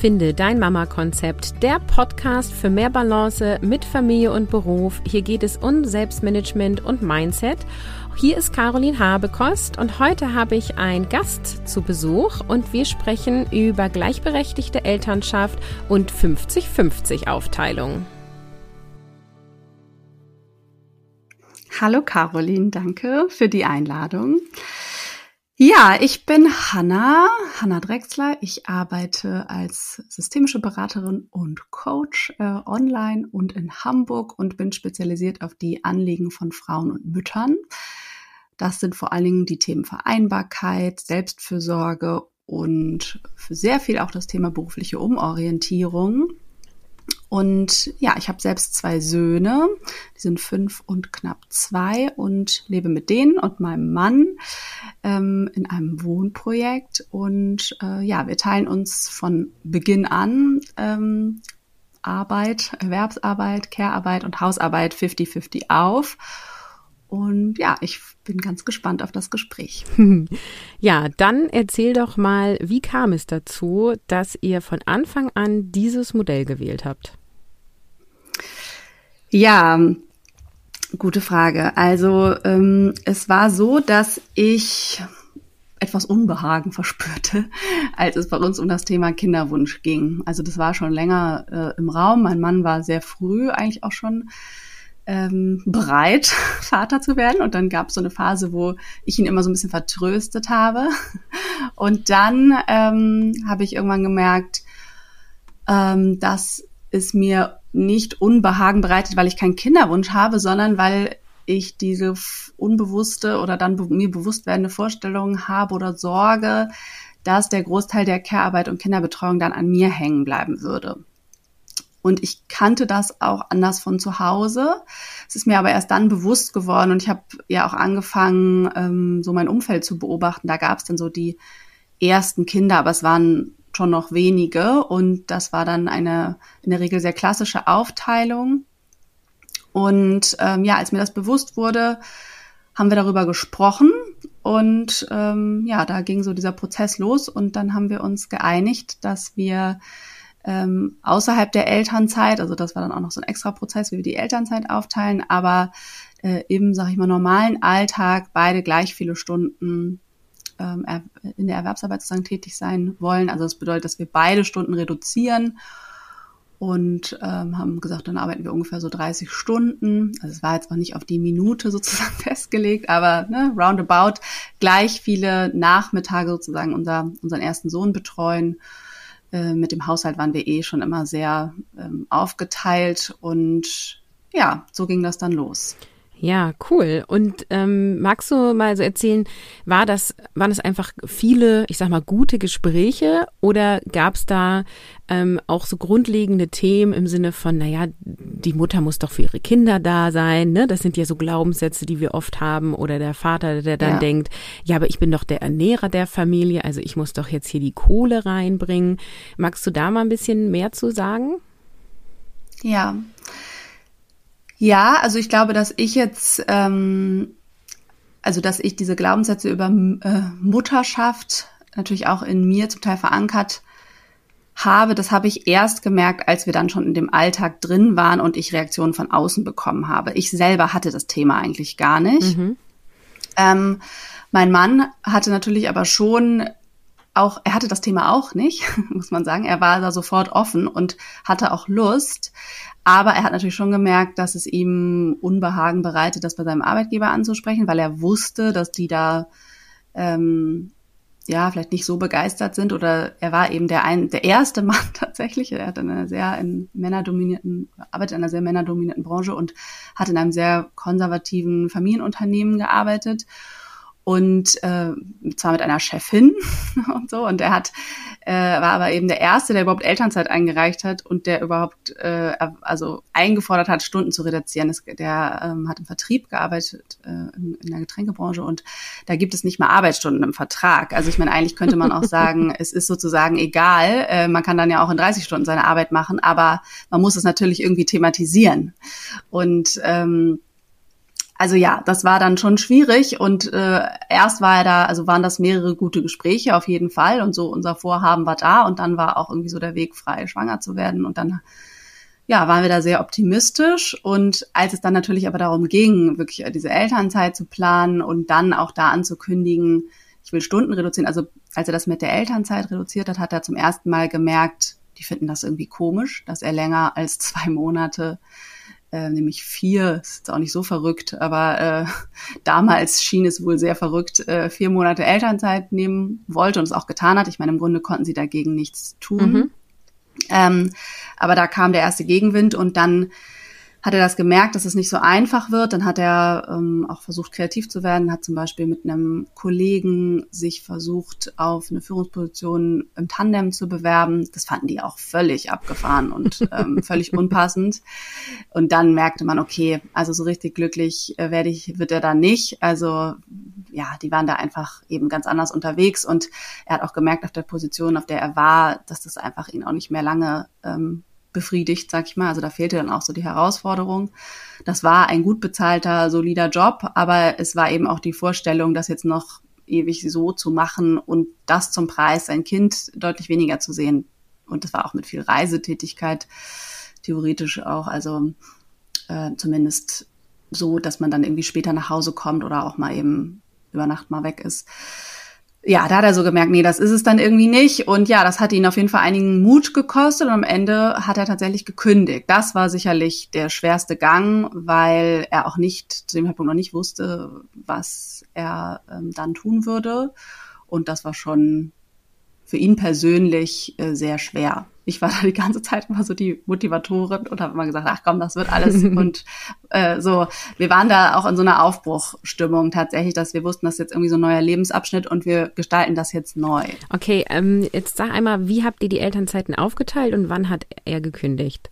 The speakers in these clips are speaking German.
Finde dein Mama-Konzept, der Podcast für mehr Balance mit Familie und Beruf. Hier geht es um Selbstmanagement und Mindset. Hier ist Caroline Habekost und heute habe ich einen Gast zu Besuch und wir sprechen über gleichberechtigte Elternschaft und 50-50 Aufteilung. Hallo Caroline, danke für die Einladung. Ja, ich bin Hanna, Hanna Drexler. Ich arbeite als systemische Beraterin und Coach äh, online und in Hamburg und bin spezialisiert auf die Anliegen von Frauen und Müttern. Das sind vor allen Dingen die Themen Vereinbarkeit, Selbstfürsorge und für sehr viel auch das Thema berufliche Umorientierung. Und ja, ich habe selbst zwei Söhne, die sind fünf und knapp zwei und lebe mit denen und meinem Mann ähm, in einem Wohnprojekt. Und äh, ja, wir teilen uns von Beginn an ähm, Arbeit, Erwerbsarbeit, Care-Arbeit und Hausarbeit 50-50 auf. Und ja, ich bin ganz gespannt auf das Gespräch. Ja, dann erzähl doch mal, wie kam es dazu, dass ihr von Anfang an dieses Modell gewählt habt? Ja, gute Frage. Also ähm, es war so, dass ich etwas Unbehagen verspürte, als es bei uns um das Thema Kinderwunsch ging. Also das war schon länger äh, im Raum. Mein Mann war sehr früh eigentlich auch schon ähm, bereit, Vater zu werden. Und dann gab es so eine Phase, wo ich ihn immer so ein bisschen vertröstet habe. Und dann ähm, habe ich irgendwann gemerkt, ähm, dass es mir nicht Unbehagen bereitet, weil ich keinen Kinderwunsch habe, sondern weil ich diese unbewusste oder dann mir bewusst werdende Vorstellung habe oder Sorge, dass der Großteil der Care-Arbeit und Kinderbetreuung dann an mir hängen bleiben würde. Und ich kannte das auch anders von zu Hause. Es ist mir aber erst dann bewusst geworden und ich habe ja auch angefangen, ähm, so mein Umfeld zu beobachten. Da gab es dann so die ersten Kinder, aber es waren schon noch wenige und das war dann eine in der Regel sehr klassische Aufteilung. Und ähm, ja, als mir das bewusst wurde, haben wir darüber gesprochen und ähm, ja, da ging so dieser Prozess los und dann haben wir uns geeinigt, dass wir ähm, außerhalb der Elternzeit, also das war dann auch noch so ein extra Prozess, wie wir die Elternzeit aufteilen, aber äh, im, sag ich mal, normalen Alltag beide gleich viele Stunden ähm, in der Erwerbsarbeit sozusagen tätig sein wollen. Also das bedeutet, dass wir beide Stunden reduzieren und ähm, haben gesagt, dann arbeiten wir ungefähr so 30 Stunden. Also es war jetzt noch nicht auf die Minute sozusagen festgelegt, aber ne, roundabout gleich viele Nachmittage sozusagen unser, unseren ersten Sohn betreuen. Äh, mit dem Haushalt waren wir eh schon immer sehr ähm, aufgeteilt und ja, so ging das dann los. Ja, cool. Und ähm, magst du mal so erzählen, war das, waren es einfach viele, ich sag mal, gute Gespräche oder gab es da ähm, auch so grundlegende Themen im Sinne von, naja, die Mutter muss doch für ihre Kinder da sein, ne? Das sind ja so Glaubenssätze, die wir oft haben, oder der Vater, der dann ja. denkt, ja, aber ich bin doch der Ernährer der Familie, also ich muss doch jetzt hier die Kohle reinbringen. Magst du da mal ein bisschen mehr zu sagen? Ja. Ja, also ich glaube, dass ich jetzt, ähm, also dass ich diese Glaubenssätze über äh, Mutterschaft natürlich auch in mir zum Teil verankert habe, das habe ich erst gemerkt, als wir dann schon in dem Alltag drin waren und ich Reaktionen von außen bekommen habe. Ich selber hatte das Thema eigentlich gar nicht. Mhm. Ähm, mein Mann hatte natürlich aber schon auch, er hatte das Thema auch nicht, muss man sagen. Er war da sofort offen und hatte auch Lust. Aber er hat natürlich schon gemerkt, dass es ihm Unbehagen bereitet, das bei seinem Arbeitgeber anzusprechen, weil er wusste, dass die da ähm, ja vielleicht nicht so begeistert sind oder er war eben der ein, der erste Mann tatsächlich. Er hat in einer sehr in männerdominierten arbeitet in einer sehr männerdominierten Branche und hat in einem sehr konservativen Familienunternehmen gearbeitet und äh, zwar mit einer Chefin und so. Und er hat äh, war aber eben der erste, der überhaupt Elternzeit eingereicht hat und der überhaupt äh, also eingefordert hat, Stunden zu reduzieren. Das, der ähm, hat im Vertrieb gearbeitet äh, in, in der Getränkebranche und da gibt es nicht mal Arbeitsstunden im Vertrag. Also ich meine, eigentlich könnte man auch sagen, es ist sozusagen egal. Äh, man kann dann ja auch in 30 Stunden seine Arbeit machen, aber man muss es natürlich irgendwie thematisieren. Und ähm, also ja, das war dann schon schwierig und äh, erst war er da, also waren das mehrere gute Gespräche auf jeden Fall und so unser Vorhaben war da und dann war auch irgendwie so der Weg frei, schwanger zu werden und dann ja, waren wir da sehr optimistisch und als es dann natürlich aber darum ging, wirklich diese Elternzeit zu planen und dann auch da anzukündigen, ich will Stunden reduzieren, also als er das mit der Elternzeit reduziert hat, hat er zum ersten Mal gemerkt, die finden das irgendwie komisch, dass er länger als zwei Monate äh, nämlich vier, ist jetzt auch nicht so verrückt, aber äh, damals schien es wohl sehr verrückt, äh, vier Monate Elternzeit nehmen wollte und es auch getan hat. Ich meine, im Grunde konnten sie dagegen nichts tun. Mhm. Ähm, aber da kam der erste Gegenwind und dann hat er das gemerkt, dass es nicht so einfach wird. Dann hat er ähm, auch versucht, kreativ zu werden, hat zum Beispiel mit einem Kollegen sich versucht, auf eine Führungsposition im Tandem zu bewerben. Das fanden die auch völlig abgefahren und ähm, völlig unpassend. Und dann merkte man, okay, also so richtig glücklich äh, werde ich, wird er da nicht. Also ja, die waren da einfach eben ganz anders unterwegs und er hat auch gemerkt auf der Position, auf der er war, dass das einfach ihn auch nicht mehr lange ähm, befriedigt, sag ich mal. Also da fehlte dann auch so die Herausforderung. Das war ein gut bezahlter, solider Job, aber es war eben auch die Vorstellung, das jetzt noch ewig so zu machen und das zum Preis, sein Kind deutlich weniger zu sehen. Und das war auch mit viel Reisetätigkeit, theoretisch auch, also äh, zumindest so, dass man dann irgendwie später nach Hause kommt oder auch mal eben über Nacht mal weg ist ja, da hat er so gemerkt, nee, das ist es dann irgendwie nicht. Und ja, das hat ihn auf jeden Fall einigen Mut gekostet und am Ende hat er tatsächlich gekündigt. Das war sicherlich der schwerste Gang, weil er auch nicht, zu dem Zeitpunkt noch nicht wusste, was er ähm, dann tun würde. Und das war schon für ihn persönlich äh, sehr schwer ich war da die ganze Zeit immer so die Motivatorin und habe immer gesagt, ach komm, das wird alles. und äh, so, wir waren da auch in so einer Aufbruchstimmung tatsächlich, dass wir wussten, das ist jetzt irgendwie so ein neuer Lebensabschnitt und wir gestalten das jetzt neu. Okay, ähm, jetzt sag einmal, wie habt ihr die Elternzeiten aufgeteilt und wann hat er gekündigt?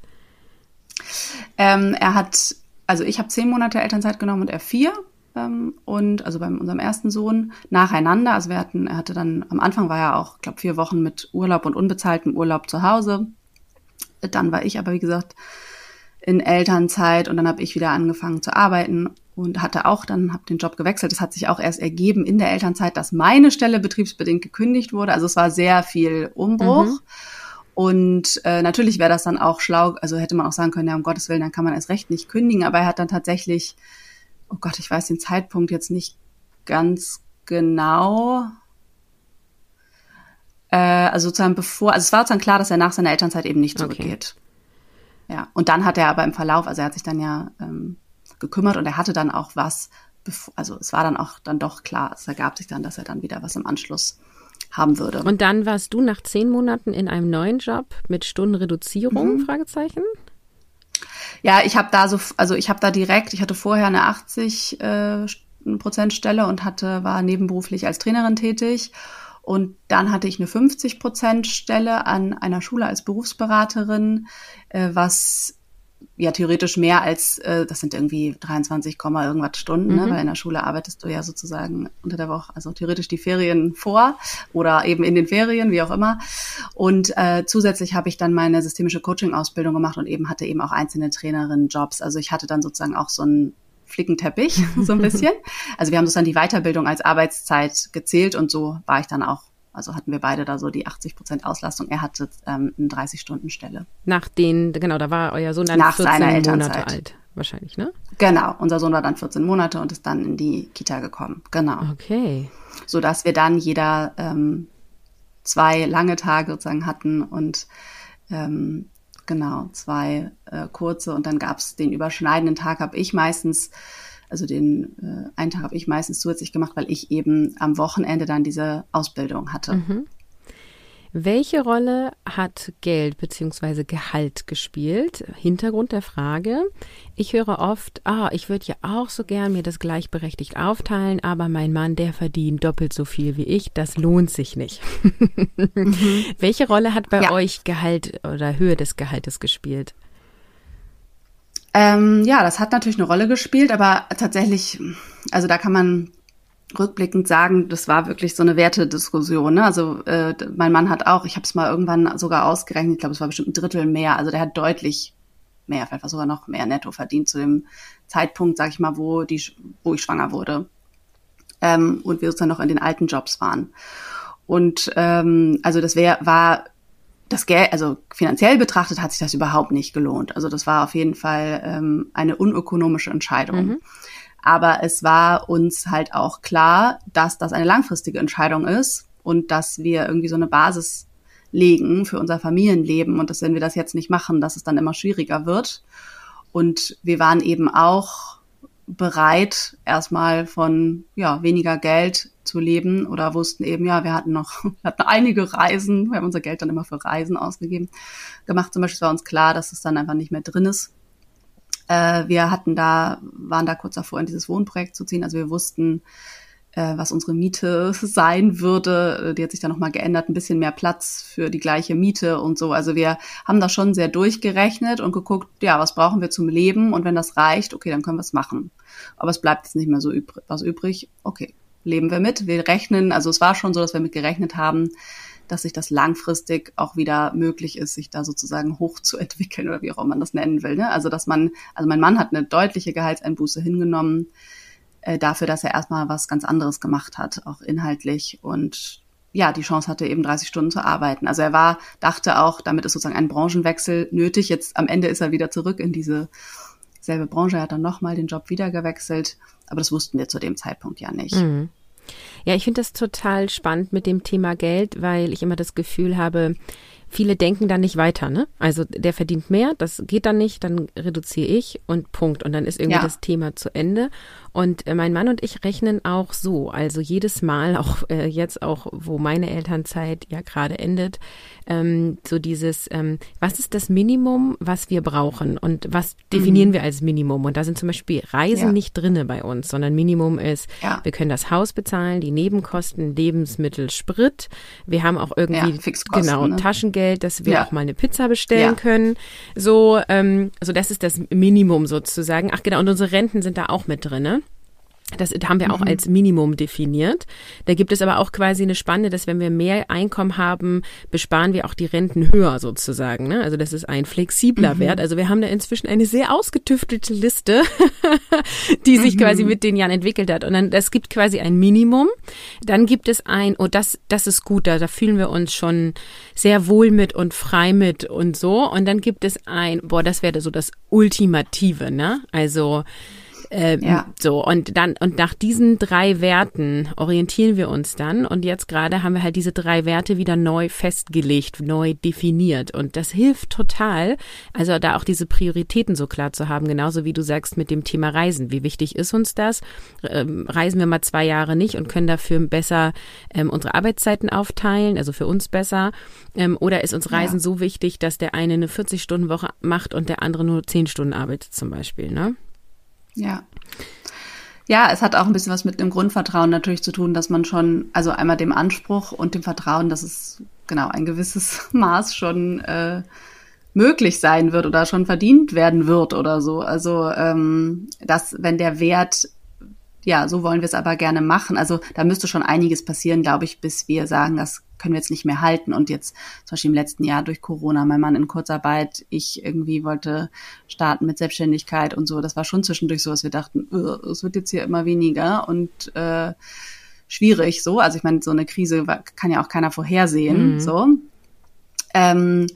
Ähm, er hat, also ich habe zehn Monate Elternzeit genommen und er vier ähm, und also bei unserem ersten Sohn nacheinander. Also wir hatten, er hatte dann am Anfang war er auch, glaube vier Wochen mit Urlaub und unbezahltem Urlaub zu Hause. Dann war ich aber wie gesagt in Elternzeit und dann habe ich wieder angefangen zu arbeiten und hatte auch dann habe den Job gewechselt. Es hat sich auch erst ergeben in der Elternzeit, dass meine Stelle betriebsbedingt gekündigt wurde. Also es war sehr viel Umbruch. Mhm. Und äh, natürlich wäre das dann auch schlau, also hätte man auch sagen können, ja, um Gottes Willen, dann kann man erst recht nicht kündigen, aber er hat dann tatsächlich oh Gott, ich weiß den Zeitpunkt jetzt nicht ganz genau. Äh, also sozusagen bevor, also es war sozusagen klar, dass er nach seiner Elternzeit eben nicht zurückgeht. Okay. Ja, und dann hat er aber im Verlauf, also er hat sich dann ja ähm, gekümmert und er hatte dann auch was, bevor, also es war dann auch dann doch klar, es ergab sich dann, dass er dann wieder was im Anschluss haben würde. Und dann warst du nach zehn Monaten in einem neuen Job mit Stundenreduzierung, mhm. Fragezeichen? Ja, ich habe da so, also ich habe da direkt, ich hatte vorher eine 80 äh, Prozent Stelle und hatte war nebenberuflich als Trainerin tätig. Und dann hatte ich eine 50 Prozent Stelle an einer Schule als Berufsberaterin, äh, was ja theoretisch mehr als, äh, das sind irgendwie 23, irgendwas Stunden, ne? mhm. ne? weil in der Schule arbeitest du ja sozusagen unter der Woche, also theoretisch die Ferien vor oder eben in den Ferien, wie auch immer. Und äh, zusätzlich habe ich dann meine systemische Coaching-Ausbildung gemacht und eben hatte eben auch einzelne Trainerinnen-Jobs. Also ich hatte dann sozusagen auch so ein Flickenteppich, so ein bisschen. Also wir haben sozusagen die Weiterbildung als Arbeitszeit gezählt und so war ich dann auch also hatten wir beide da so die 80 Prozent Auslastung. Er hatte ähm, eine 30-Stunden-Stelle. Nach den, genau, da war euer Sohn dann Nach 14 seiner Elternzeit. Monate alt, wahrscheinlich, ne? Genau, unser Sohn war dann 14 Monate und ist dann in die Kita gekommen. Genau. Okay. So dass wir dann jeder ähm, zwei lange Tage sozusagen hatten und ähm, genau zwei äh, kurze und dann gab es den überschneidenden Tag, habe ich meistens also den äh, einen Tag habe ich meistens zusätzlich gemacht, weil ich eben am Wochenende dann diese Ausbildung hatte. Mhm. Welche Rolle hat Geld bzw. Gehalt gespielt? Hintergrund der Frage. Ich höre oft, ah, ich würde ja auch so gern mir das gleichberechtigt aufteilen, aber mein Mann, der verdient doppelt so viel wie ich, das lohnt sich nicht. mhm. Welche Rolle hat bei ja. euch Gehalt oder Höhe des Gehaltes gespielt? Ähm, ja, das hat natürlich eine Rolle gespielt, aber tatsächlich, also da kann man rückblickend sagen, das war wirklich so eine Wertediskussion. Ne? Also äh, mein Mann hat auch, ich habe es mal irgendwann sogar ausgerechnet, ich glaube, es war bestimmt ein Drittel mehr. Also der hat deutlich mehr, vielleicht sogar noch mehr netto verdient zu dem Zeitpunkt, sag ich mal, wo die, wo ich schwanger wurde. Ähm, und wir uns dann noch in den alten Jobs waren. Und ähm, also das wäre, war das Geld, also finanziell betrachtet hat sich das überhaupt nicht gelohnt. Also das war auf jeden Fall ähm, eine unökonomische Entscheidung. Mhm. Aber es war uns halt auch klar, dass das eine langfristige Entscheidung ist und dass wir irgendwie so eine Basis legen für unser Familienleben und dass wenn wir das jetzt nicht machen, dass es dann immer schwieriger wird. Und wir waren eben auch bereit, erstmal von ja, weniger Geld zu leben oder wussten eben, ja, wir hatten noch wir hatten einige Reisen, wir haben unser Geld dann immer für Reisen ausgegeben, gemacht. Zum Beispiel war uns klar, dass es dann einfach nicht mehr drin ist. Äh, wir hatten da, waren da kurz davor, in dieses Wohnprojekt zu ziehen. Also wir wussten, äh, was unsere Miete sein würde. Die hat sich dann nochmal geändert, ein bisschen mehr Platz für die gleiche Miete und so. Also wir haben da schon sehr durchgerechnet und geguckt, ja, was brauchen wir zum Leben und wenn das reicht, okay, dann können wir es machen. Aber es bleibt jetzt nicht mehr so übrig, was übrig. Okay, leben wir mit. Wir rechnen, also es war schon so, dass wir mit gerechnet haben, dass sich das langfristig auch wieder möglich ist, sich da sozusagen hochzuentwickeln oder wie auch immer man das nennen will. Ne? Also dass man, also mein Mann hat eine deutliche Gehaltseinbuße hingenommen äh, dafür, dass er erstmal was ganz anderes gemacht hat, auch inhaltlich und ja, die Chance hatte eben 30 Stunden zu arbeiten. Also er war, dachte auch, damit ist sozusagen ein Branchenwechsel nötig. Jetzt am Ende ist er wieder zurück in diese selbe Branche. Er hat dann nochmal den Job wieder gewechselt. Aber das wussten wir zu dem Zeitpunkt ja nicht. Mhm. Ja, ich finde das total spannend mit dem Thema Geld, weil ich immer das Gefühl habe, viele denken dann nicht weiter, ne? Also der verdient mehr, das geht dann nicht, dann reduziere ich und Punkt. Und dann ist irgendwie ja. das Thema zu Ende. Und äh, mein Mann und ich rechnen auch so. Also jedes Mal, auch äh, jetzt auch, wo meine Elternzeit ja gerade endet, ähm, so dieses, ähm, was ist das Minimum, was wir brauchen und was definieren mhm. wir als Minimum? Und da sind zum Beispiel Reisen ja. nicht drinne bei uns, sondern Minimum ist, ja. wir können das Haus bezahlen, die Nebenkosten, Lebensmittel, Sprit. Wir haben auch irgendwie ja, genau ne? Taschengeld, dass wir auch mal eine Pizza bestellen können. So, ähm, so das ist das Minimum sozusagen. Ach genau, und unsere Renten sind da auch mit drinne. Das haben wir auch mhm. als Minimum definiert. Da gibt es aber auch quasi eine Spanne, dass wenn wir mehr Einkommen haben, besparen wir auch die Renten höher sozusagen. Ne? Also das ist ein flexibler mhm. Wert. Also wir haben da inzwischen eine sehr ausgetüftelte Liste, die sich mhm. quasi mit den Jahren entwickelt hat. Und dann, das gibt quasi ein Minimum. Dann gibt es ein, oh, das, das ist gut, da, da fühlen wir uns schon sehr wohl mit und frei mit und so. Und dann gibt es ein, boah, das wäre so das Ultimative, ne? Also, ähm, ja. So, und dann, und nach diesen drei Werten orientieren wir uns dann. Und jetzt gerade haben wir halt diese drei Werte wieder neu festgelegt, neu definiert. Und das hilft total, also da auch diese Prioritäten so klar zu haben, genauso wie du sagst mit dem Thema Reisen. Wie wichtig ist uns das? Ähm, reisen wir mal zwei Jahre nicht und können dafür besser ähm, unsere Arbeitszeiten aufteilen, also für uns besser? Ähm, oder ist uns Reisen ja. so wichtig, dass der eine eine 40-Stunden-Woche macht und der andere nur 10 Stunden arbeitet zum Beispiel, ne? Ja. Ja, es hat auch ein bisschen was mit dem Grundvertrauen natürlich zu tun, dass man schon, also einmal dem Anspruch und dem Vertrauen, dass es genau ein gewisses Maß schon äh, möglich sein wird oder schon verdient werden wird oder so. Also ähm, dass wenn der Wert ja, so wollen wir es aber gerne machen. Also da müsste schon einiges passieren, glaube ich, bis wir sagen, das können wir jetzt nicht mehr halten. Und jetzt zum Beispiel im letzten Jahr durch Corona, mein Mann in Kurzarbeit, ich irgendwie wollte starten mit Selbstständigkeit und so. Das war schon zwischendurch so, dass wir dachten, es wird jetzt hier immer weniger und äh, schwierig so. Also ich meine, so eine Krise kann ja auch keiner vorhersehen. Mhm. So. Ähm,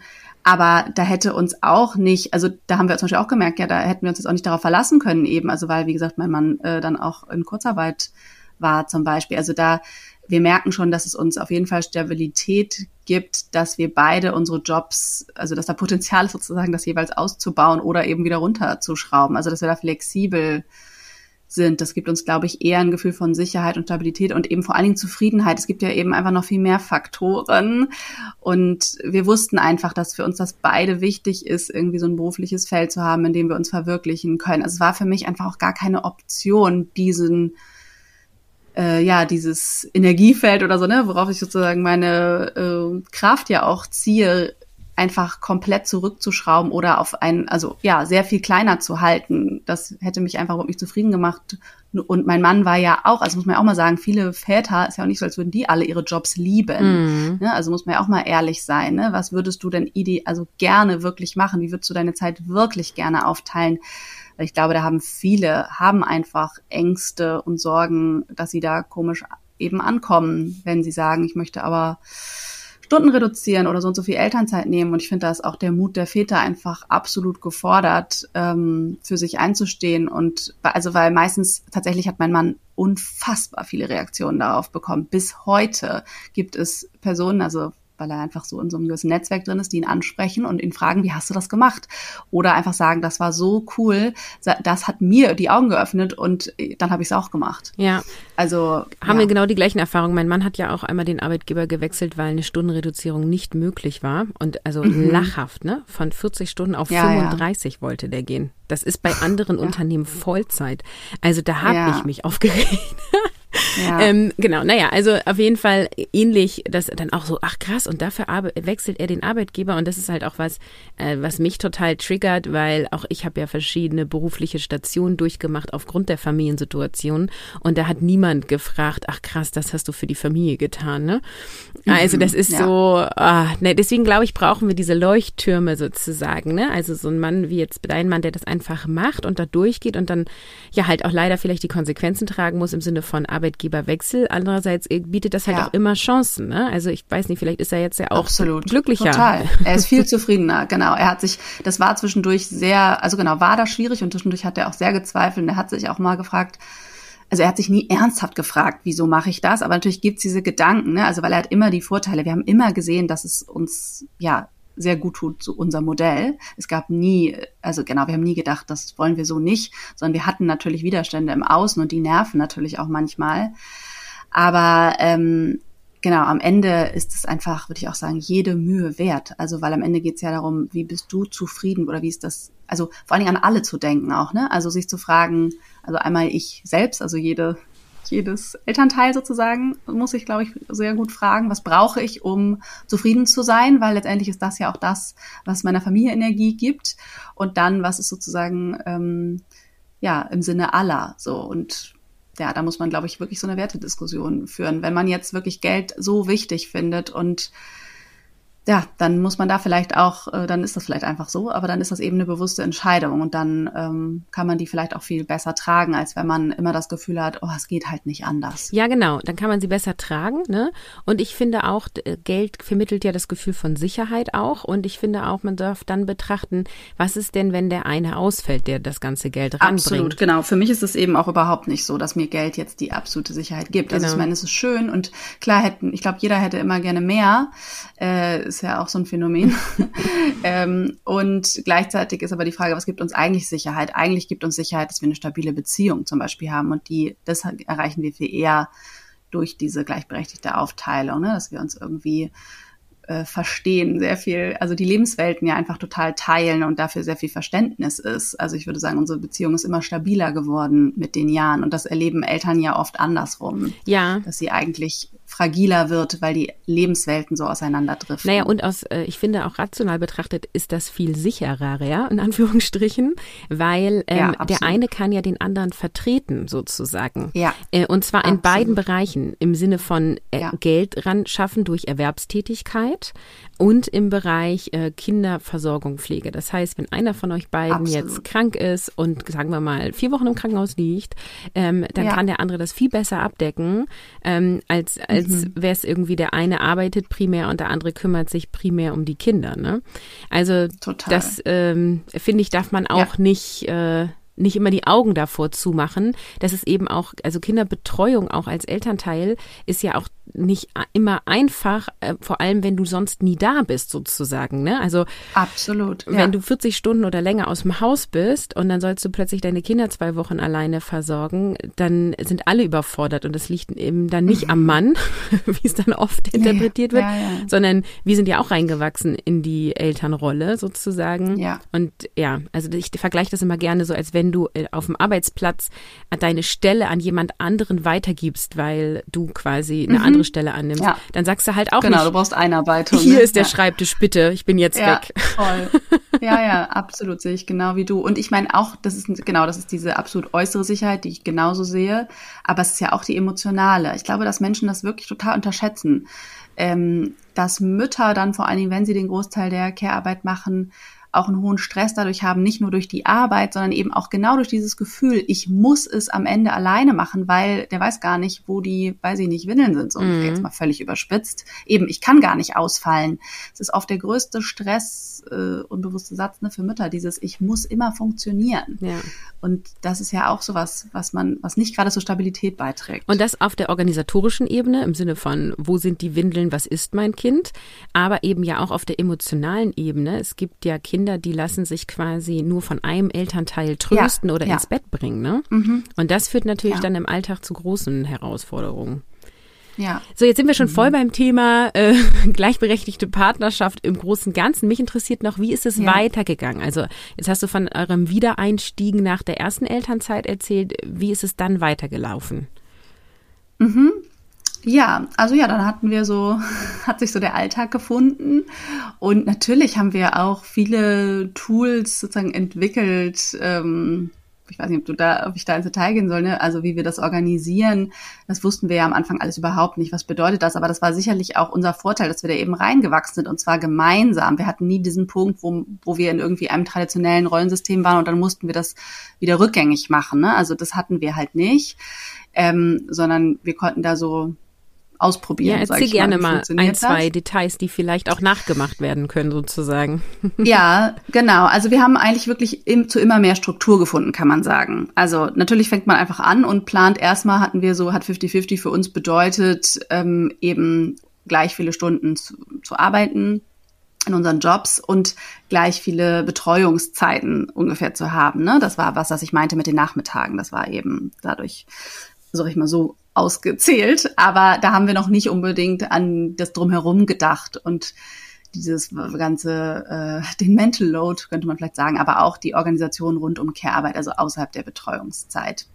aber da hätte uns auch nicht, also da haben wir zum Beispiel auch gemerkt, ja, da hätten wir uns jetzt auch nicht darauf verlassen können eben, also weil, wie gesagt, mein Mann äh, dann auch in Kurzarbeit war zum Beispiel. Also da, wir merken schon, dass es uns auf jeden Fall Stabilität gibt, dass wir beide unsere Jobs, also dass da Potenzial ist sozusagen, das jeweils auszubauen oder eben wieder runterzuschrauben. Also dass wir da flexibel sind. Das gibt uns, glaube ich, eher ein Gefühl von Sicherheit und Stabilität und eben vor allen Dingen Zufriedenheit. Es gibt ja eben einfach noch viel mehr Faktoren. Und wir wussten einfach, dass für uns das beide wichtig ist, irgendwie so ein berufliches Feld zu haben, in dem wir uns verwirklichen können. Also es war für mich einfach auch gar keine Option, diesen äh, ja, dieses Energiefeld oder so, ne, worauf ich sozusagen meine äh, Kraft ja auch ziehe, einfach komplett zurückzuschrauben oder auf ein, also ja, sehr viel kleiner zu halten. Das hätte mich einfach überhaupt nicht zufrieden gemacht. Und mein Mann war ja auch, also muss man ja auch mal sagen, viele Väter, ist ja auch nicht so, als würden die alle ihre Jobs lieben. Mhm. Ne? Also muss man ja auch mal ehrlich sein. Ne? Was würdest du denn ide also gerne wirklich machen? Wie würdest du deine Zeit wirklich gerne aufteilen? Weil ich glaube, da haben viele, haben einfach Ängste und Sorgen, dass sie da komisch eben ankommen, wenn sie sagen, ich möchte aber Stunden reduzieren oder so und so viel Elternzeit nehmen. Und ich finde, da ist auch der Mut der Väter einfach absolut gefordert, ähm, für sich einzustehen. Und also weil meistens tatsächlich hat mein Mann unfassbar viele Reaktionen darauf bekommen. Bis heute gibt es Personen, also weil er einfach so in so einem gewissen Netzwerk drin ist, die ihn ansprechen und ihn fragen, wie hast du das gemacht? Oder einfach sagen, das war so cool, das hat mir die Augen geöffnet und äh, dann habe ich es auch gemacht. Ja. Also haben ja. wir genau die gleichen Erfahrungen. Mein Mann hat ja auch einmal den Arbeitgeber gewechselt, weil eine Stundenreduzierung nicht möglich war und also mhm. lachhaft, ne? Von 40 Stunden auf ja, 35 ja. wollte der gehen. Das ist bei anderen Unternehmen Vollzeit. Also da habe ich mich aufgeregt. Ja. Ähm, genau, naja, also auf jeden Fall ähnlich, dass dann auch so, ach krass, und dafür wechselt er den Arbeitgeber und das ist halt auch was, äh, was mich total triggert, weil auch ich habe ja verschiedene berufliche Stationen durchgemacht aufgrund der Familiensituation und da hat niemand gefragt, ach krass, das hast du für die Familie getan, ne? Also das ist ja. so, ah, ne, deswegen glaube ich, brauchen wir diese Leuchttürme sozusagen, ne? Also so ein Mann wie jetzt dein Mann, der das einfach macht und da durchgeht und dann ja halt auch leider vielleicht die Konsequenzen tragen muss im Sinne von Arbeit Arbeitgeberwechsel. Andererseits äh, bietet das halt ja. auch immer Chancen. Ne? Also ich weiß nicht, vielleicht ist er jetzt ja auch Absolut. glücklicher. Total. Er ist viel zufriedener, genau. Er hat sich, das war zwischendurch sehr, also genau, war da schwierig und zwischendurch hat er auch sehr gezweifelt und er hat sich auch mal gefragt, also er hat sich nie ernsthaft gefragt, wieso mache ich das? Aber natürlich gibt's diese Gedanken, ne? also weil er hat immer die Vorteile. Wir haben immer gesehen, dass es uns ja sehr gut tut zu unserem Modell. Es gab nie, also genau, wir haben nie gedacht, das wollen wir so nicht, sondern wir hatten natürlich Widerstände im Außen und die nerven natürlich auch manchmal. Aber ähm, genau, am Ende ist es einfach, würde ich auch sagen, jede Mühe wert. Also weil am Ende geht es ja darum, wie bist du zufrieden oder wie ist das, also vor allen Dingen an alle zu denken auch, ne? Also sich zu fragen, also einmal ich selbst, also jede jedes Elternteil sozusagen muss ich, glaube ich, sehr gut fragen, was brauche ich, um zufrieden zu sein, weil letztendlich ist das ja auch das, was meiner Familie Energie gibt. Und dann, was ist sozusagen ähm, ja im Sinne aller so und ja, da muss man, glaube ich, wirklich so eine Wertediskussion führen. Wenn man jetzt wirklich Geld so wichtig findet und ja, dann muss man da vielleicht auch, äh, dann ist das vielleicht einfach so, aber dann ist das eben eine bewusste Entscheidung und dann ähm, kann man die vielleicht auch viel besser tragen, als wenn man immer das Gefühl hat, oh, es geht halt nicht anders. Ja, genau, dann kann man sie besser tragen, ne? Und ich finde auch, Geld vermittelt ja das Gefühl von Sicherheit auch und ich finde auch, man darf dann betrachten, was ist denn, wenn der eine ausfällt, der das ganze Geld ranbringt. Absolut, genau. Für mich ist es eben auch überhaupt nicht so, dass mir Geld jetzt die absolute Sicherheit gibt. Genau. Also ich genau. meine, es ist schön und klar hätten, ich glaube, jeder hätte immer gerne mehr. Äh, ist ja auch so ein Phänomen. ähm, und gleichzeitig ist aber die Frage, was gibt uns eigentlich Sicherheit? Eigentlich gibt uns Sicherheit, dass wir eine stabile Beziehung zum Beispiel haben und die, das erreichen wir viel eher durch diese gleichberechtigte Aufteilung, ne? dass wir uns irgendwie äh, verstehen, sehr viel, also die Lebenswelten ja einfach total teilen und dafür sehr viel Verständnis ist. Also ich würde sagen, unsere Beziehung ist immer stabiler geworden mit den Jahren und das erleben Eltern ja oft andersrum. Ja. Dass sie eigentlich fragiler wird, weil die Lebenswelten so auseinanderdriften. Naja, und aus, äh, ich finde auch rational betrachtet ist das viel sicherer, ja, in Anführungsstrichen, weil ähm, ja, der eine kann ja den anderen vertreten, sozusagen. Ja. Äh, und zwar absolut. in beiden Bereichen, im Sinne von äh, ja. Geld ran schaffen durch Erwerbstätigkeit und im Bereich äh, Kinderversorgung, Pflege. Das heißt, wenn einer von euch beiden absolut. jetzt krank ist und sagen wir mal vier Wochen im Krankenhaus liegt, ähm, dann ja. kann der andere das viel besser abdecken, ähm, als, als als mhm. wäre es irgendwie der eine arbeitet primär und der andere kümmert sich primär um die Kinder. Ne? Also Total. das ähm, finde ich darf man auch ja. nicht äh, nicht immer die Augen davor zumachen, dass es eben auch, also Kinderbetreuung auch als Elternteil ist ja auch nicht immer einfach, äh, vor allem wenn du sonst nie da bist sozusagen. Ne? Also absolut. Wenn ja. du 40 Stunden oder länger aus dem Haus bist und dann sollst du plötzlich deine Kinder zwei Wochen alleine versorgen, dann sind alle überfordert und das liegt eben dann nicht am Mann, wie es dann oft interpretiert wird, ja, ja. sondern wir sind ja auch reingewachsen in die Elternrolle sozusagen. Ja. Und ja, also ich vergleiche das immer gerne so, als wenn wenn du äh, auf dem Arbeitsplatz deine Stelle an jemand anderen weitergibst, weil du quasi eine mhm. andere Stelle annimmst, ja. dann sagst du halt auch genau, nicht. Genau, du brauchst Einarbeitung. Hier ne? ist der ja. Schreibtisch, bitte, ich bin jetzt ja, weg. Voll. Ja, ja, absolut sehe ich genau wie du. Und ich meine auch, das ist genau, das ist diese absolut äußere Sicherheit, die ich genauso sehe. Aber es ist ja auch die emotionale. Ich glaube, dass Menschen das wirklich total unterschätzen. Ähm, dass Mütter dann vor allen Dingen, wenn sie den Großteil der Care-Arbeit machen, auch einen hohen Stress dadurch haben, nicht nur durch die Arbeit, sondern eben auch genau durch dieses Gefühl, ich muss es am Ende alleine machen, weil der weiß gar nicht, wo die, weiß ich nicht, Windeln sind, so mhm. jetzt mal völlig überspitzt. Eben, ich kann gar nicht ausfallen. Es ist oft der größte Stress, äh, unbewusste Satz ne, für Mütter, dieses ich muss immer funktionieren. Ja. Und das ist ja auch sowas, was man, was nicht gerade zur Stabilität beiträgt. Und das auf der organisatorischen Ebene im Sinne von, wo sind die Windeln, was ist mein Kind? Aber eben ja auch auf der emotionalen Ebene. Es gibt ja Kinder, die lassen sich quasi nur von einem Elternteil trösten ja, oder ja. ins Bett bringen. Ne? Mhm. Und das führt natürlich ja. dann im Alltag zu großen Herausforderungen. Ja. So, jetzt sind wir schon mhm. voll beim Thema äh, gleichberechtigte Partnerschaft im großen Ganzen. Mich interessiert noch, wie ist es ja. weitergegangen? Also jetzt hast du von eurem Wiedereinstiegen nach der ersten Elternzeit erzählt. Wie ist es dann weitergelaufen? Mhm. Ja, also ja, dann hatten wir so, hat sich so der Alltag gefunden. Und natürlich haben wir auch viele Tools sozusagen entwickelt, ähm, ich weiß nicht, ob du da, ob ich da ins Detail gehen soll, ne? also wie wir das organisieren, das wussten wir ja am Anfang alles überhaupt nicht. Was bedeutet das? Aber das war sicherlich auch unser Vorteil, dass wir da eben reingewachsen sind und zwar gemeinsam. Wir hatten nie diesen Punkt, wo, wo wir in irgendwie einem traditionellen Rollensystem waren und dann mussten wir das wieder rückgängig machen. Ne? Also das hatten wir halt nicht, ähm, sondern wir konnten da so ausprobieren. Ja, erzähl gerne mal, mal ein, zwei das. Details, die vielleicht auch nachgemacht werden können, sozusagen. Ja, genau. Also wir haben eigentlich wirklich im, zu immer mehr Struktur gefunden, kann man sagen. Also natürlich fängt man einfach an und plant erstmal, hatten wir so, hat 50-50 für uns bedeutet, ähm, eben gleich viele Stunden zu, zu arbeiten in unseren Jobs und gleich viele Betreuungszeiten ungefähr zu haben. Ne? Das war was, was ich meinte mit den Nachmittagen. Das war eben dadurch, sag ich mal so, ausgezählt, aber da haben wir noch nicht unbedingt an das drumherum gedacht und dieses ganze, äh, den Mental Load könnte man vielleicht sagen, aber auch die Organisation rund um Care-Arbeit, also außerhalb der Betreuungszeit.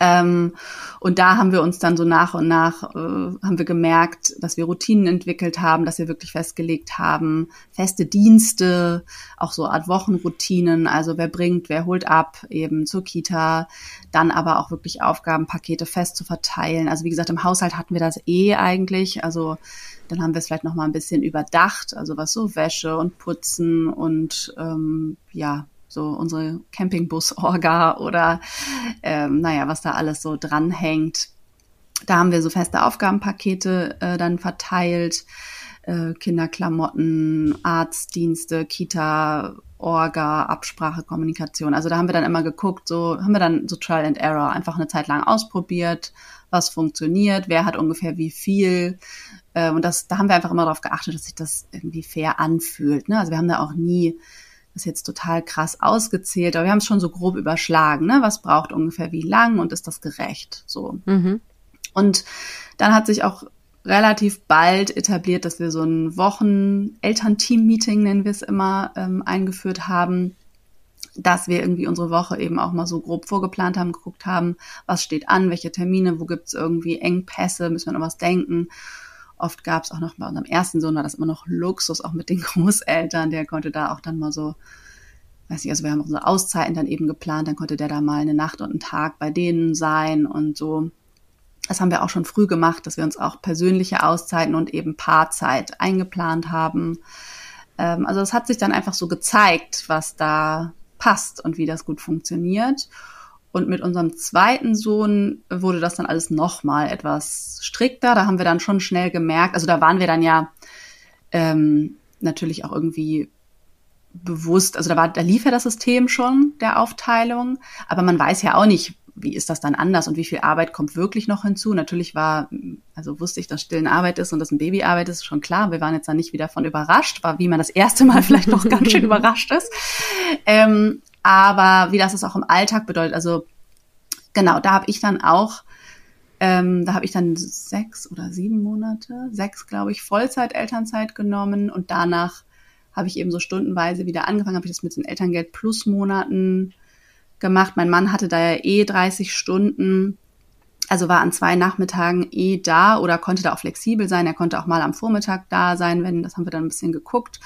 Ähm, und da haben wir uns dann so nach und nach, äh, haben wir gemerkt, dass wir Routinen entwickelt haben, dass wir wirklich festgelegt haben, feste Dienste, auch so Art Wochenroutinen, also wer bringt, wer holt ab, eben zur Kita, dann aber auch wirklich Aufgabenpakete fest zu verteilen. Also wie gesagt, im Haushalt hatten wir das eh eigentlich, also dann haben wir es vielleicht noch mal ein bisschen überdacht, also was so Wäsche und Putzen und ähm, ja so unsere Campingbus-Orga oder ähm, naja, was da alles so dranhängt. Da haben wir so feste Aufgabenpakete äh, dann verteilt. Äh, Kinderklamotten, Arztdienste, Kita, Orga, Absprache, Kommunikation. Also da haben wir dann immer geguckt, so haben wir dann so Trial and Error einfach eine Zeit lang ausprobiert, was funktioniert, wer hat ungefähr wie viel. Äh, und das, da haben wir einfach immer darauf geachtet, dass sich das irgendwie fair anfühlt. Ne? Also wir haben da auch nie ist jetzt total krass ausgezählt, aber wir haben es schon so grob überschlagen, ne? Was braucht ungefähr wie lang und ist das gerecht? So. Mhm. Und dann hat sich auch relativ bald etabliert, dass wir so ein Wochen-Elternteam-Meeting, nennen wir es immer, ähm, eingeführt haben, dass wir irgendwie unsere Woche eben auch mal so grob vorgeplant haben, geguckt haben, was steht an, welche Termine, wo gibt's irgendwie Engpässe, müssen wir noch was denken. Oft gab es auch noch bei unserem ersten Sohn war das immer noch Luxus, auch mit den Großeltern. Der konnte da auch dann mal so, weiß ich, also wir haben unsere Auszeiten dann eben geplant, dann konnte der da mal eine Nacht und einen Tag bei denen sein und so. Das haben wir auch schon früh gemacht, dass wir uns auch persönliche Auszeiten und eben Paarzeit eingeplant haben. Ähm, also es hat sich dann einfach so gezeigt, was da passt und wie das gut funktioniert. Und mit unserem zweiten Sohn wurde das dann alles nochmal etwas strikter. Da haben wir dann schon schnell gemerkt, also da waren wir dann ja ähm, natürlich auch irgendwie bewusst, also da war, da lief ja das System schon der Aufteilung, aber man weiß ja auch nicht, wie ist das dann anders und wie viel Arbeit kommt wirklich noch hinzu. Natürlich war, also wusste ich, dass Stillen Arbeit ist und dass ein Babyarbeit ist, schon klar. Wir waren jetzt da nicht wieder von überrascht, war wie man das erste Mal vielleicht noch ganz schön überrascht ist. Ähm, aber wie das es auch im Alltag bedeutet. Also genau, da habe ich dann auch, ähm, da habe ich dann sechs oder sieben Monate, sechs glaube ich, Vollzeit Elternzeit genommen und danach habe ich eben so stundenweise wieder angefangen, habe ich das mit den Elterngeld plus Monaten gemacht. Mein Mann hatte da ja eh 30 Stunden, also war an zwei Nachmittagen eh da oder konnte da auch flexibel sein. Er konnte auch mal am Vormittag da sein, wenn, das haben wir dann ein bisschen geguckt,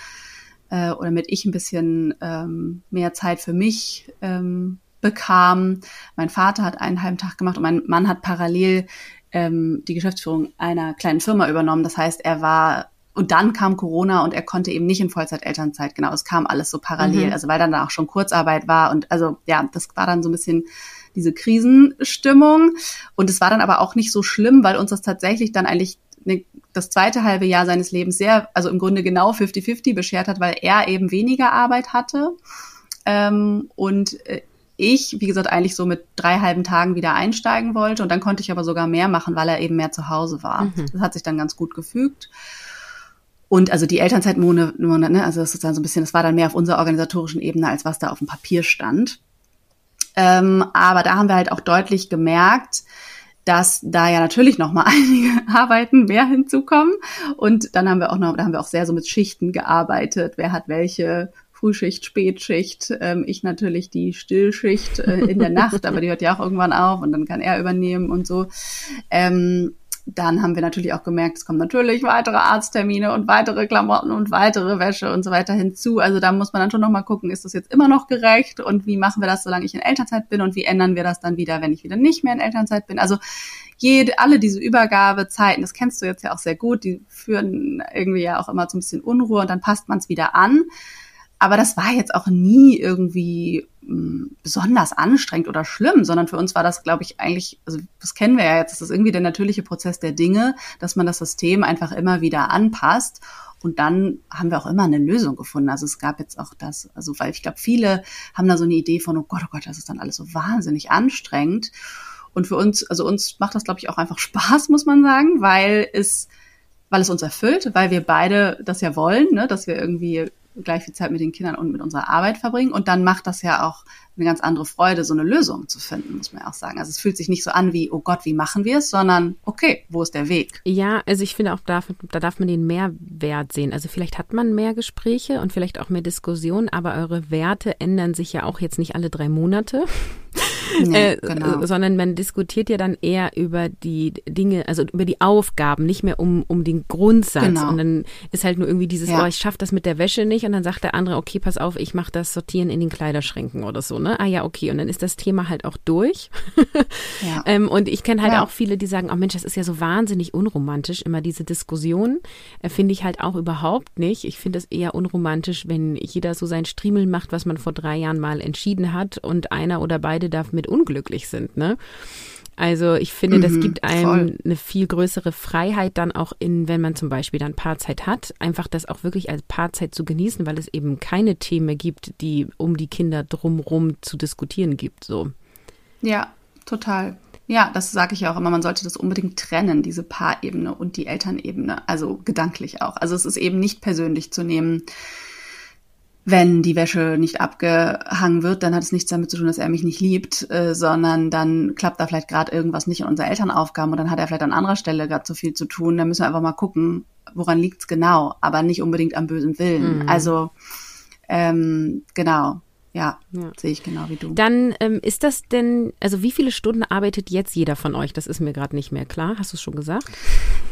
äh, oder mit ich ein bisschen ähm, mehr Zeit für mich ähm, bekam. Mein Vater hat einen halben Tag gemacht und mein Mann hat parallel ähm, die Geschäftsführung einer kleinen Firma übernommen. Das heißt, er war und dann kam Corona und er konnte eben nicht in Vollzeit-Elternzeit. Genau, es kam alles so parallel. Mhm. Also weil dann da auch schon Kurzarbeit war und also ja, das war dann so ein bisschen diese Krisenstimmung. Und es war dann aber auch nicht so schlimm, weil uns das tatsächlich dann eigentlich ne, das zweite halbe Jahr seines Lebens sehr, also im Grunde genau 50-50 beschert hat, weil er eben weniger Arbeit hatte. Ähm, und äh, ich, wie gesagt, eigentlich so mit drei halben Tagen wieder einsteigen wollte. Und dann konnte ich aber sogar mehr machen, weil er eben mehr zu Hause war. Mhm. Das hat sich dann ganz gut gefügt. Und also die Elternzeitmonate, ne, also das ist dann so ein bisschen, das war dann mehr auf unserer organisatorischen Ebene, als was da auf dem Papier stand. Ähm, aber da haben wir halt auch deutlich gemerkt, dass da ja natürlich noch mal einige Arbeiten mehr hinzukommen. Und dann haben wir auch noch, da haben wir auch sehr so mit Schichten gearbeitet. Wer hat welche Frühschicht, Spätschicht. Ähm, ich natürlich die Stillschicht äh, in der Nacht, aber die hört ja auch irgendwann auf und dann kann er übernehmen und so. Ähm, dann haben wir natürlich auch gemerkt, es kommen natürlich weitere Arzttermine und weitere Klamotten und weitere Wäsche und so weiter hinzu. Also da muss man dann schon nochmal gucken, ist das jetzt immer noch gerecht und wie machen wir das, solange ich in Elternzeit bin und wie ändern wir das dann wieder, wenn ich wieder nicht mehr in Elternzeit bin. Also jede, alle diese Übergabezeiten, das kennst du jetzt ja auch sehr gut, die führen irgendwie ja auch immer zu ein bisschen Unruhe und dann passt man es wieder an. Aber das war jetzt auch nie irgendwie besonders anstrengend oder schlimm, sondern für uns war das, glaube ich, eigentlich, also das kennen wir ja jetzt, das ist irgendwie der natürliche Prozess der Dinge, dass man das System einfach immer wieder anpasst. Und dann haben wir auch immer eine Lösung gefunden. Also es gab jetzt auch das, also weil ich glaube, viele haben da so eine Idee von, oh Gott, oh Gott, das ist dann alles so wahnsinnig anstrengend. Und für uns, also uns macht das, glaube ich, auch einfach Spaß, muss man sagen, weil es, weil es uns erfüllt, weil wir beide das ja wollen, ne, dass wir irgendwie gleich viel Zeit mit den Kindern und mit unserer Arbeit verbringen. Und dann macht das ja auch eine ganz andere Freude, so eine Lösung zu finden, muss man ja auch sagen. Also es fühlt sich nicht so an wie, oh Gott, wie machen wir es, sondern okay, wo ist der Weg? Ja, also ich finde auch, da, da darf man den Mehrwert sehen. Also vielleicht hat man mehr Gespräche und vielleicht auch mehr Diskussionen, aber eure Werte ändern sich ja auch jetzt nicht alle drei Monate. Nee, äh, genau. sondern man diskutiert ja dann eher über die Dinge, also über die Aufgaben, nicht mehr um, um den Grundsatz. Genau. Und dann ist halt nur irgendwie dieses, ja. oh, ich schaffe das mit der Wäsche nicht. Und dann sagt der andere, okay, pass auf, ich mache das Sortieren in den Kleiderschränken oder so. Ne? Ah ja, okay. Und dann ist das Thema halt auch durch. ja. ähm, und ich kenne halt ja. auch viele, die sagen, oh Mensch, das ist ja so wahnsinnig unromantisch, immer diese Diskussion. Äh, finde ich halt auch überhaupt nicht. Ich finde es eher unromantisch, wenn jeder so sein Striemel macht, was man vor drei Jahren mal entschieden hat und einer oder beide darf mit unglücklich sind, ne? Also ich finde, das mhm, gibt einem voll. eine viel größere Freiheit dann auch in, wenn man zum Beispiel dann Paarzeit hat, einfach das auch wirklich als Paarzeit zu genießen, weil es eben keine Themen gibt, die um die Kinder drumherum zu diskutieren gibt. So. Ja, total. Ja, das sage ich ja auch immer, man sollte das unbedingt trennen, diese Paarebene und die Elternebene, also gedanklich auch. Also es ist eben nicht persönlich zu nehmen, wenn die Wäsche nicht abgehangen wird, dann hat es nichts damit zu tun, dass er mich nicht liebt, äh, sondern dann klappt da vielleicht gerade irgendwas nicht in unsere Elternaufgaben und dann hat er vielleicht an anderer Stelle gerade zu viel zu tun. Da müssen wir einfach mal gucken, woran liegt's genau, aber nicht unbedingt am bösen Willen. Mhm. Also ähm, genau. Ja, ja, sehe ich genau wie du. Dann ähm, ist das denn, also wie viele Stunden arbeitet jetzt jeder von euch? Das ist mir gerade nicht mehr klar. Hast du es schon gesagt?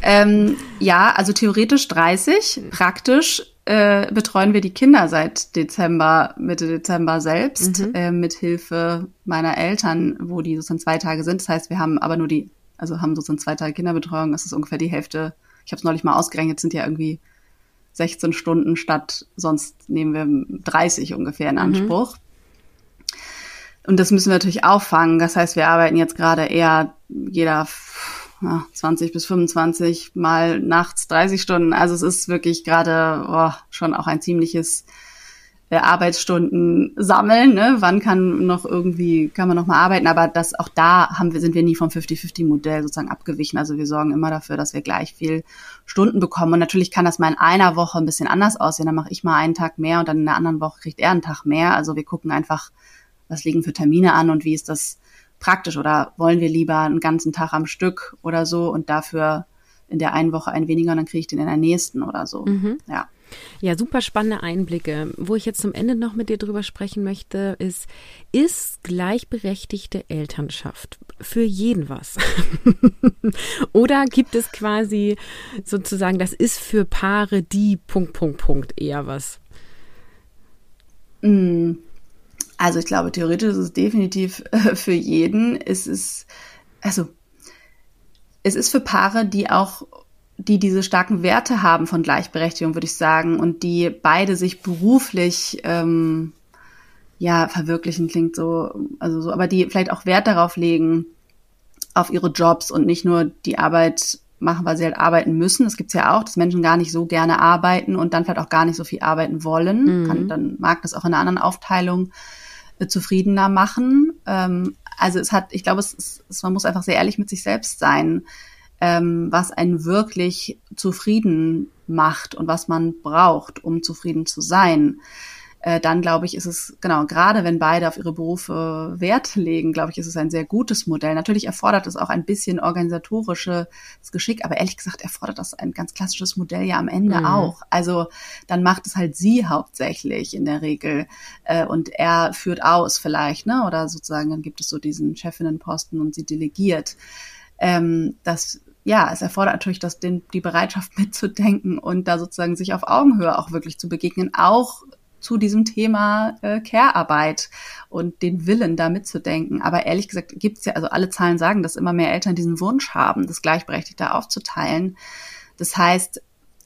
Ähm, ja, also theoretisch 30, praktisch äh, betreuen wir die Kinder seit Dezember, Mitte Dezember selbst, mhm. äh, mit Hilfe meiner Eltern, wo die sozusagen zwei Tage sind. Das heißt, wir haben aber nur die, also haben sozusagen zwei Tage Kinderbetreuung, das ist ungefähr die Hälfte. Ich habe es neulich mal ausgerechnet, sind ja irgendwie 16 Stunden statt, sonst nehmen wir 30 ungefähr in mhm. Anspruch. Mhm. Und das müssen wir natürlich auffangen. Das heißt, wir arbeiten jetzt gerade eher jeder ja, 20 bis 25 mal nachts 30 Stunden. Also es ist wirklich gerade oh, schon auch ein ziemliches äh, Arbeitsstunden sammeln. Ne? Wann kann noch irgendwie, kann man noch mal arbeiten? Aber das auch da haben wir, sind wir nie vom 50-50-Modell sozusagen abgewichen. Also wir sorgen immer dafür, dass wir gleich viel Stunden bekommen. Und natürlich kann das mal in einer Woche ein bisschen anders aussehen. Dann mache ich mal einen Tag mehr und dann in der anderen Woche kriegt er einen Tag mehr. Also wir gucken einfach, was liegen für Termine an und wie ist das praktisch oder wollen wir lieber einen ganzen Tag am Stück oder so und dafür in der einen Woche ein weniger und dann kriege ich den in der nächsten oder so. Mhm. Ja. Ja, super spannende Einblicke. Wo ich jetzt zum Ende noch mit dir drüber sprechen möchte, ist, ist gleichberechtigte Elternschaft für jeden was? Oder gibt es quasi sozusagen, das ist für Paare die Punkt, Punkt, Punkt eher was? Mm. Also ich glaube, theoretisch ist es definitiv äh, für jeden. Es ist, also, es ist für Paare, die auch die diese starken Werte haben von Gleichberechtigung, würde ich sagen, und die beide sich beruflich ähm, ja verwirklichen klingt so, also so, aber die vielleicht auch Wert darauf legen auf ihre Jobs und nicht nur die Arbeit machen, weil sie halt arbeiten müssen. Das gibt's ja auch, dass Menschen gar nicht so gerne arbeiten und dann vielleicht auch gar nicht so viel arbeiten wollen. Mhm. Kann, dann mag das auch in einer anderen Aufteilung zufriedener machen. Ähm, also es hat, ich glaube, es, ist, man muss einfach sehr ehrlich mit sich selbst sein ähm, was einen wirklich zufrieden macht und was man braucht, um zufrieden zu sein. Äh, dann glaube ich, ist es, genau, gerade wenn beide auf ihre Berufe Wert legen, glaube ich, ist es ein sehr gutes Modell. Natürlich erfordert es auch ein bisschen organisatorisches Geschick, aber ehrlich gesagt erfordert das ein ganz klassisches Modell ja am Ende mhm. auch. Also dann macht es halt sie hauptsächlich in der Regel äh, und er führt aus vielleicht, ne? Oder sozusagen, dann gibt es so diesen Chefinnenposten und sie delegiert. Ähm, das ja, es erfordert natürlich dass den, die Bereitschaft mitzudenken und da sozusagen sich auf Augenhöhe auch wirklich zu begegnen, auch zu diesem Thema äh, Care-Arbeit und den Willen da mitzudenken. Aber ehrlich gesagt gibt's ja, also alle Zahlen sagen, dass immer mehr Eltern diesen Wunsch haben, das gleichberechtigter aufzuteilen. Das heißt,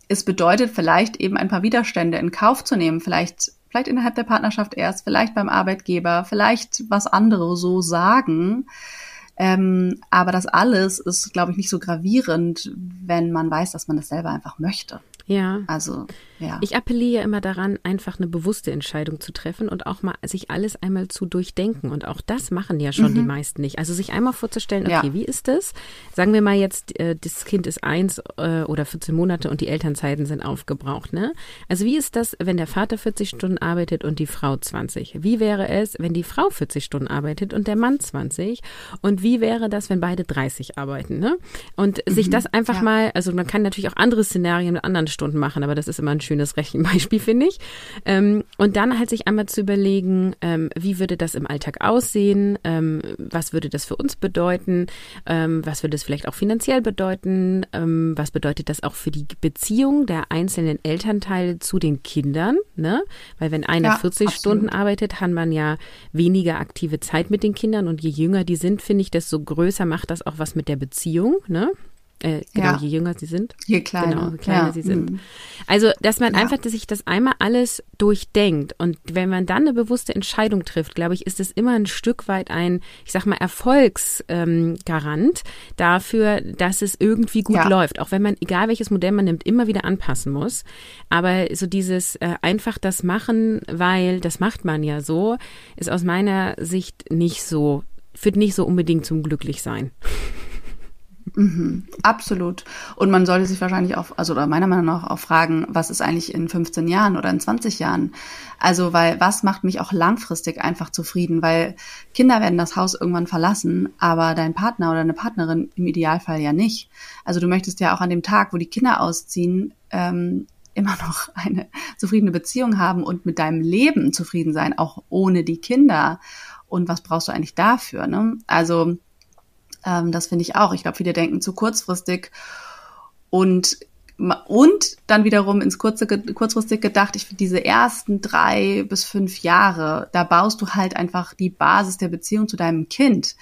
es bedeutet vielleicht eben ein paar Widerstände in Kauf zu nehmen, vielleicht vielleicht innerhalb der Partnerschaft erst, vielleicht beim Arbeitgeber, vielleicht was andere so sagen, ähm, aber das alles ist, glaube ich, nicht so gravierend, wenn man weiß, dass man das selber einfach möchte. Ja. Also, ja. Ich appelliere immer daran, einfach eine bewusste Entscheidung zu treffen und auch mal sich alles einmal zu durchdenken. Und auch das machen ja schon mhm. die meisten nicht. Also sich einmal vorzustellen, okay, ja. wie ist das? Sagen wir mal jetzt, äh, das Kind ist eins äh, oder 14 Monate und die Elternzeiten sind aufgebraucht, ne? Also wie ist das, wenn der Vater 40 Stunden arbeitet und die Frau 20? Wie wäre es, wenn die Frau 40 Stunden arbeitet und der Mann 20? Und wie wäre das, wenn beide 30 arbeiten, ne? Und mhm. sich das einfach ja. mal, also man kann natürlich auch andere Szenarien mit anderen Stunden machen, aber das ist immer ein schönes Rechenbeispiel, finde ich. Ähm, und dann halt sich einmal zu überlegen, ähm, wie würde das im Alltag aussehen, ähm, was würde das für uns bedeuten, ähm, was würde es vielleicht auch finanziell bedeuten, ähm, was bedeutet das auch für die Beziehung der einzelnen Elternteile zu den Kindern, ne? Weil wenn einer ja, 40 absolut. Stunden arbeitet, hat man ja weniger aktive Zeit mit den Kindern und je jünger die sind, finde ich, desto größer macht das auch was mit der Beziehung, ne? Äh, genau, ja. je jünger sie sind. Je kleiner. Genau, je kleiner ja. sie sind. Mhm. Also, dass man ja. einfach, dass sich das einmal alles durchdenkt und wenn man dann eine bewusste Entscheidung trifft, glaube ich, ist es immer ein Stück weit ein, ich sag mal, Erfolgsgarant ähm, dafür, dass es irgendwie gut läuft. Auch wenn man, egal welches Modell man nimmt, immer wieder anpassen muss. Aber so dieses äh, einfach das machen, weil das macht man ja so, ist aus meiner Sicht nicht so, führt nicht so unbedingt zum Glücklichsein. Mhm, absolut. Und man sollte sich wahrscheinlich auch, also oder meiner Meinung nach auch fragen, was ist eigentlich in 15 Jahren oder in 20 Jahren? Also, weil was macht mich auch langfristig einfach zufrieden? Weil Kinder werden das Haus irgendwann verlassen, aber dein Partner oder eine Partnerin im Idealfall ja nicht. Also du möchtest ja auch an dem Tag, wo die Kinder ausziehen, ähm, immer noch eine zufriedene Beziehung haben und mit deinem Leben zufrieden sein, auch ohne die Kinder. Und was brauchst du eigentlich dafür? Ne? Also ähm, das finde ich auch. Ich glaube, viele denken zu kurzfristig und und dann wiederum ins kurze, kurzfristig gedacht, ich finde diese ersten drei bis fünf Jahre, da baust du halt einfach die Basis der Beziehung zu deinem Kind.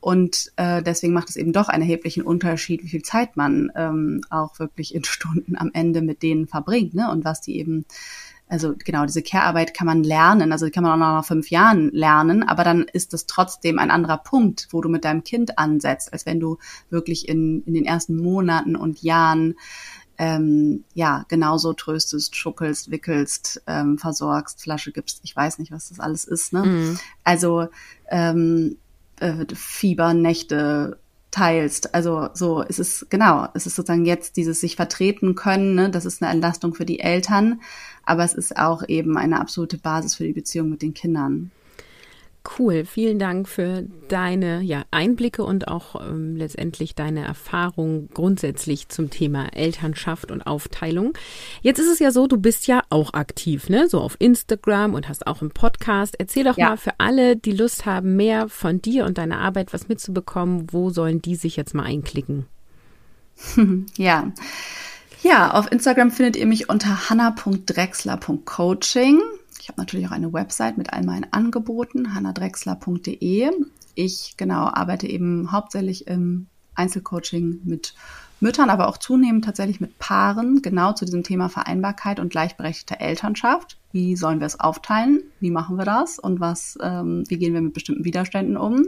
Und äh, deswegen macht es eben doch einen erheblichen Unterschied, wie viel Zeit man ähm, auch wirklich in Stunden am Ende mit denen verbringt, ne? Und was die eben also genau, diese Care-Arbeit kann man lernen, also kann man auch noch nach fünf Jahren lernen, aber dann ist das trotzdem ein anderer Punkt, wo du mit deinem Kind ansetzt, als wenn du wirklich in, in den ersten Monaten und Jahren ähm, ja, genauso tröstest, schuckelst, wickelst, ähm, versorgst, Flasche gibst, ich weiß nicht, was das alles ist, ne? Mhm. Also ähm, äh, Fiebernächte teilst. Also so, es ist genau, es ist sozusagen jetzt dieses sich vertreten können, ne? das ist eine Entlastung für die Eltern, aber es ist auch eben eine absolute Basis für die Beziehung mit den Kindern. Cool, vielen Dank für deine ja, Einblicke und auch ähm, letztendlich deine Erfahrung grundsätzlich zum Thema Elternschaft und Aufteilung. Jetzt ist es ja so, du bist ja auch aktiv, ne? So auf Instagram und hast auch einen Podcast. Erzähl doch ja. mal für alle, die Lust haben, mehr von dir und deiner Arbeit was mitzubekommen, wo sollen die sich jetzt mal einklicken? ja. Ja, auf Instagram findet ihr mich unter hanna.drexler.coaching. Ich habe natürlich auch eine Website mit all meinen Angeboten, hannadrexler.de. Ich genau arbeite eben hauptsächlich im Einzelcoaching mit Müttern, aber auch zunehmend tatsächlich mit Paaren, genau zu diesem Thema Vereinbarkeit und gleichberechtigte Elternschaft. Wie sollen wir es aufteilen? Wie machen wir das? Und was, ähm, wie gehen wir mit bestimmten Widerständen um?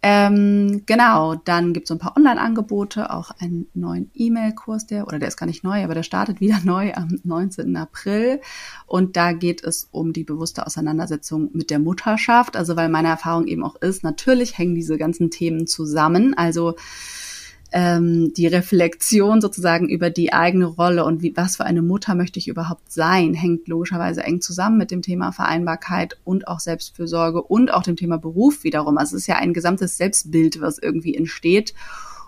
Ähm, genau, dann gibt es so ein paar Online-Angebote, auch einen neuen E-Mail-Kurs, der, oder der ist gar nicht neu, aber der startet wieder neu am 19. April. Und da geht es um die bewusste Auseinandersetzung mit der Mutterschaft. Also weil meine Erfahrung eben auch ist, natürlich hängen diese ganzen Themen zusammen. Also ähm, die Reflexion sozusagen über die eigene Rolle und wie, was für eine Mutter möchte ich überhaupt sein, hängt logischerweise eng zusammen mit dem Thema Vereinbarkeit und auch Selbstfürsorge und auch dem Thema Beruf wiederum. Also es ist ja ein gesamtes Selbstbild, was irgendwie entsteht.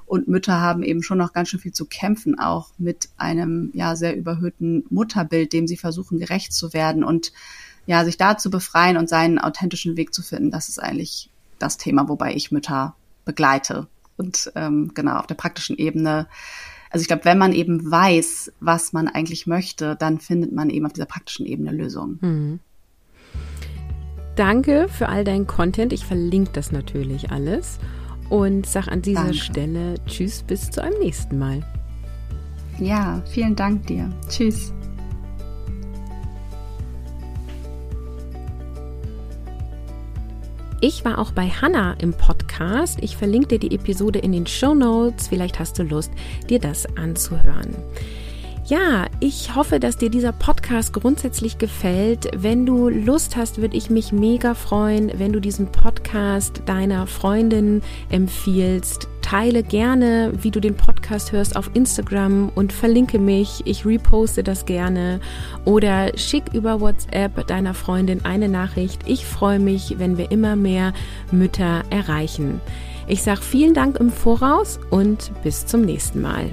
Und Mütter haben eben schon noch ganz schön viel zu kämpfen, auch mit einem ja sehr überhöhten Mutterbild, dem sie versuchen gerecht zu werden und ja, sich da zu befreien und seinen authentischen Weg zu finden. Das ist eigentlich das Thema, wobei ich Mütter begleite und ähm, genau auf der praktischen Ebene. Also ich glaube, wenn man eben weiß, was man eigentlich möchte, dann findet man eben auf dieser praktischen Ebene Lösungen. Mhm. Danke für all dein Content. Ich verlinke das natürlich alles und sag an dieser Danke. Stelle Tschüss, bis zu einem nächsten Mal. Ja, vielen Dank dir. Tschüss. Ich war auch bei Hannah im Podcast. Ich verlinke dir die Episode in den Show Notes. Vielleicht hast du Lust, dir das anzuhören. Ja, ich hoffe, dass dir dieser Podcast grundsätzlich gefällt. Wenn du Lust hast, würde ich mich mega freuen, wenn du diesen Podcast deiner Freundin empfiehlst teile gerne, wie du den Podcast hörst auf Instagram und verlinke mich. Ich reposte das gerne oder schick über WhatsApp deiner Freundin eine Nachricht. Ich freue mich, wenn wir immer mehr Mütter erreichen. Ich sage vielen Dank im Voraus und bis zum nächsten Mal.